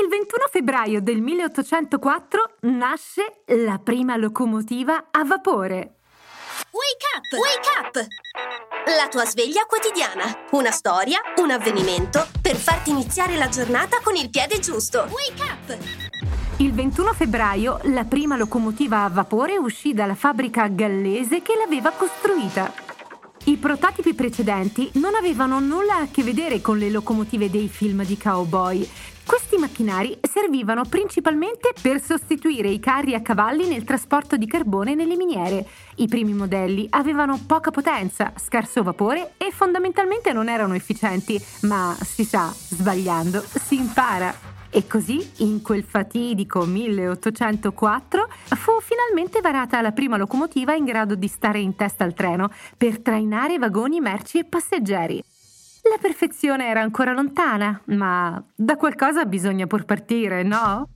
Il 21 febbraio del 1804 nasce la prima locomotiva a vapore. Wake up! Wake up! La tua sveglia quotidiana. Una storia, un avvenimento per farti iniziare la giornata con il piede giusto. Wake up! Il 21 febbraio la prima locomotiva a vapore uscì dalla fabbrica gallese che l'aveva costruita. I prototipi precedenti non avevano nulla a che vedere con le locomotive dei film di cowboy. Questi macchinari servivano principalmente per sostituire i carri a cavalli nel trasporto di carbone nelle miniere. I primi modelli avevano poca potenza, scarso vapore e fondamentalmente non erano efficienti, ma si sa, sbagliando si impara. E così, in quel fatidico 1804, fu finalmente varata la prima locomotiva in grado di stare in testa al treno per trainare vagoni, merci e passeggeri. La perfezione era ancora lontana, ma da qualcosa bisogna pur partire, no?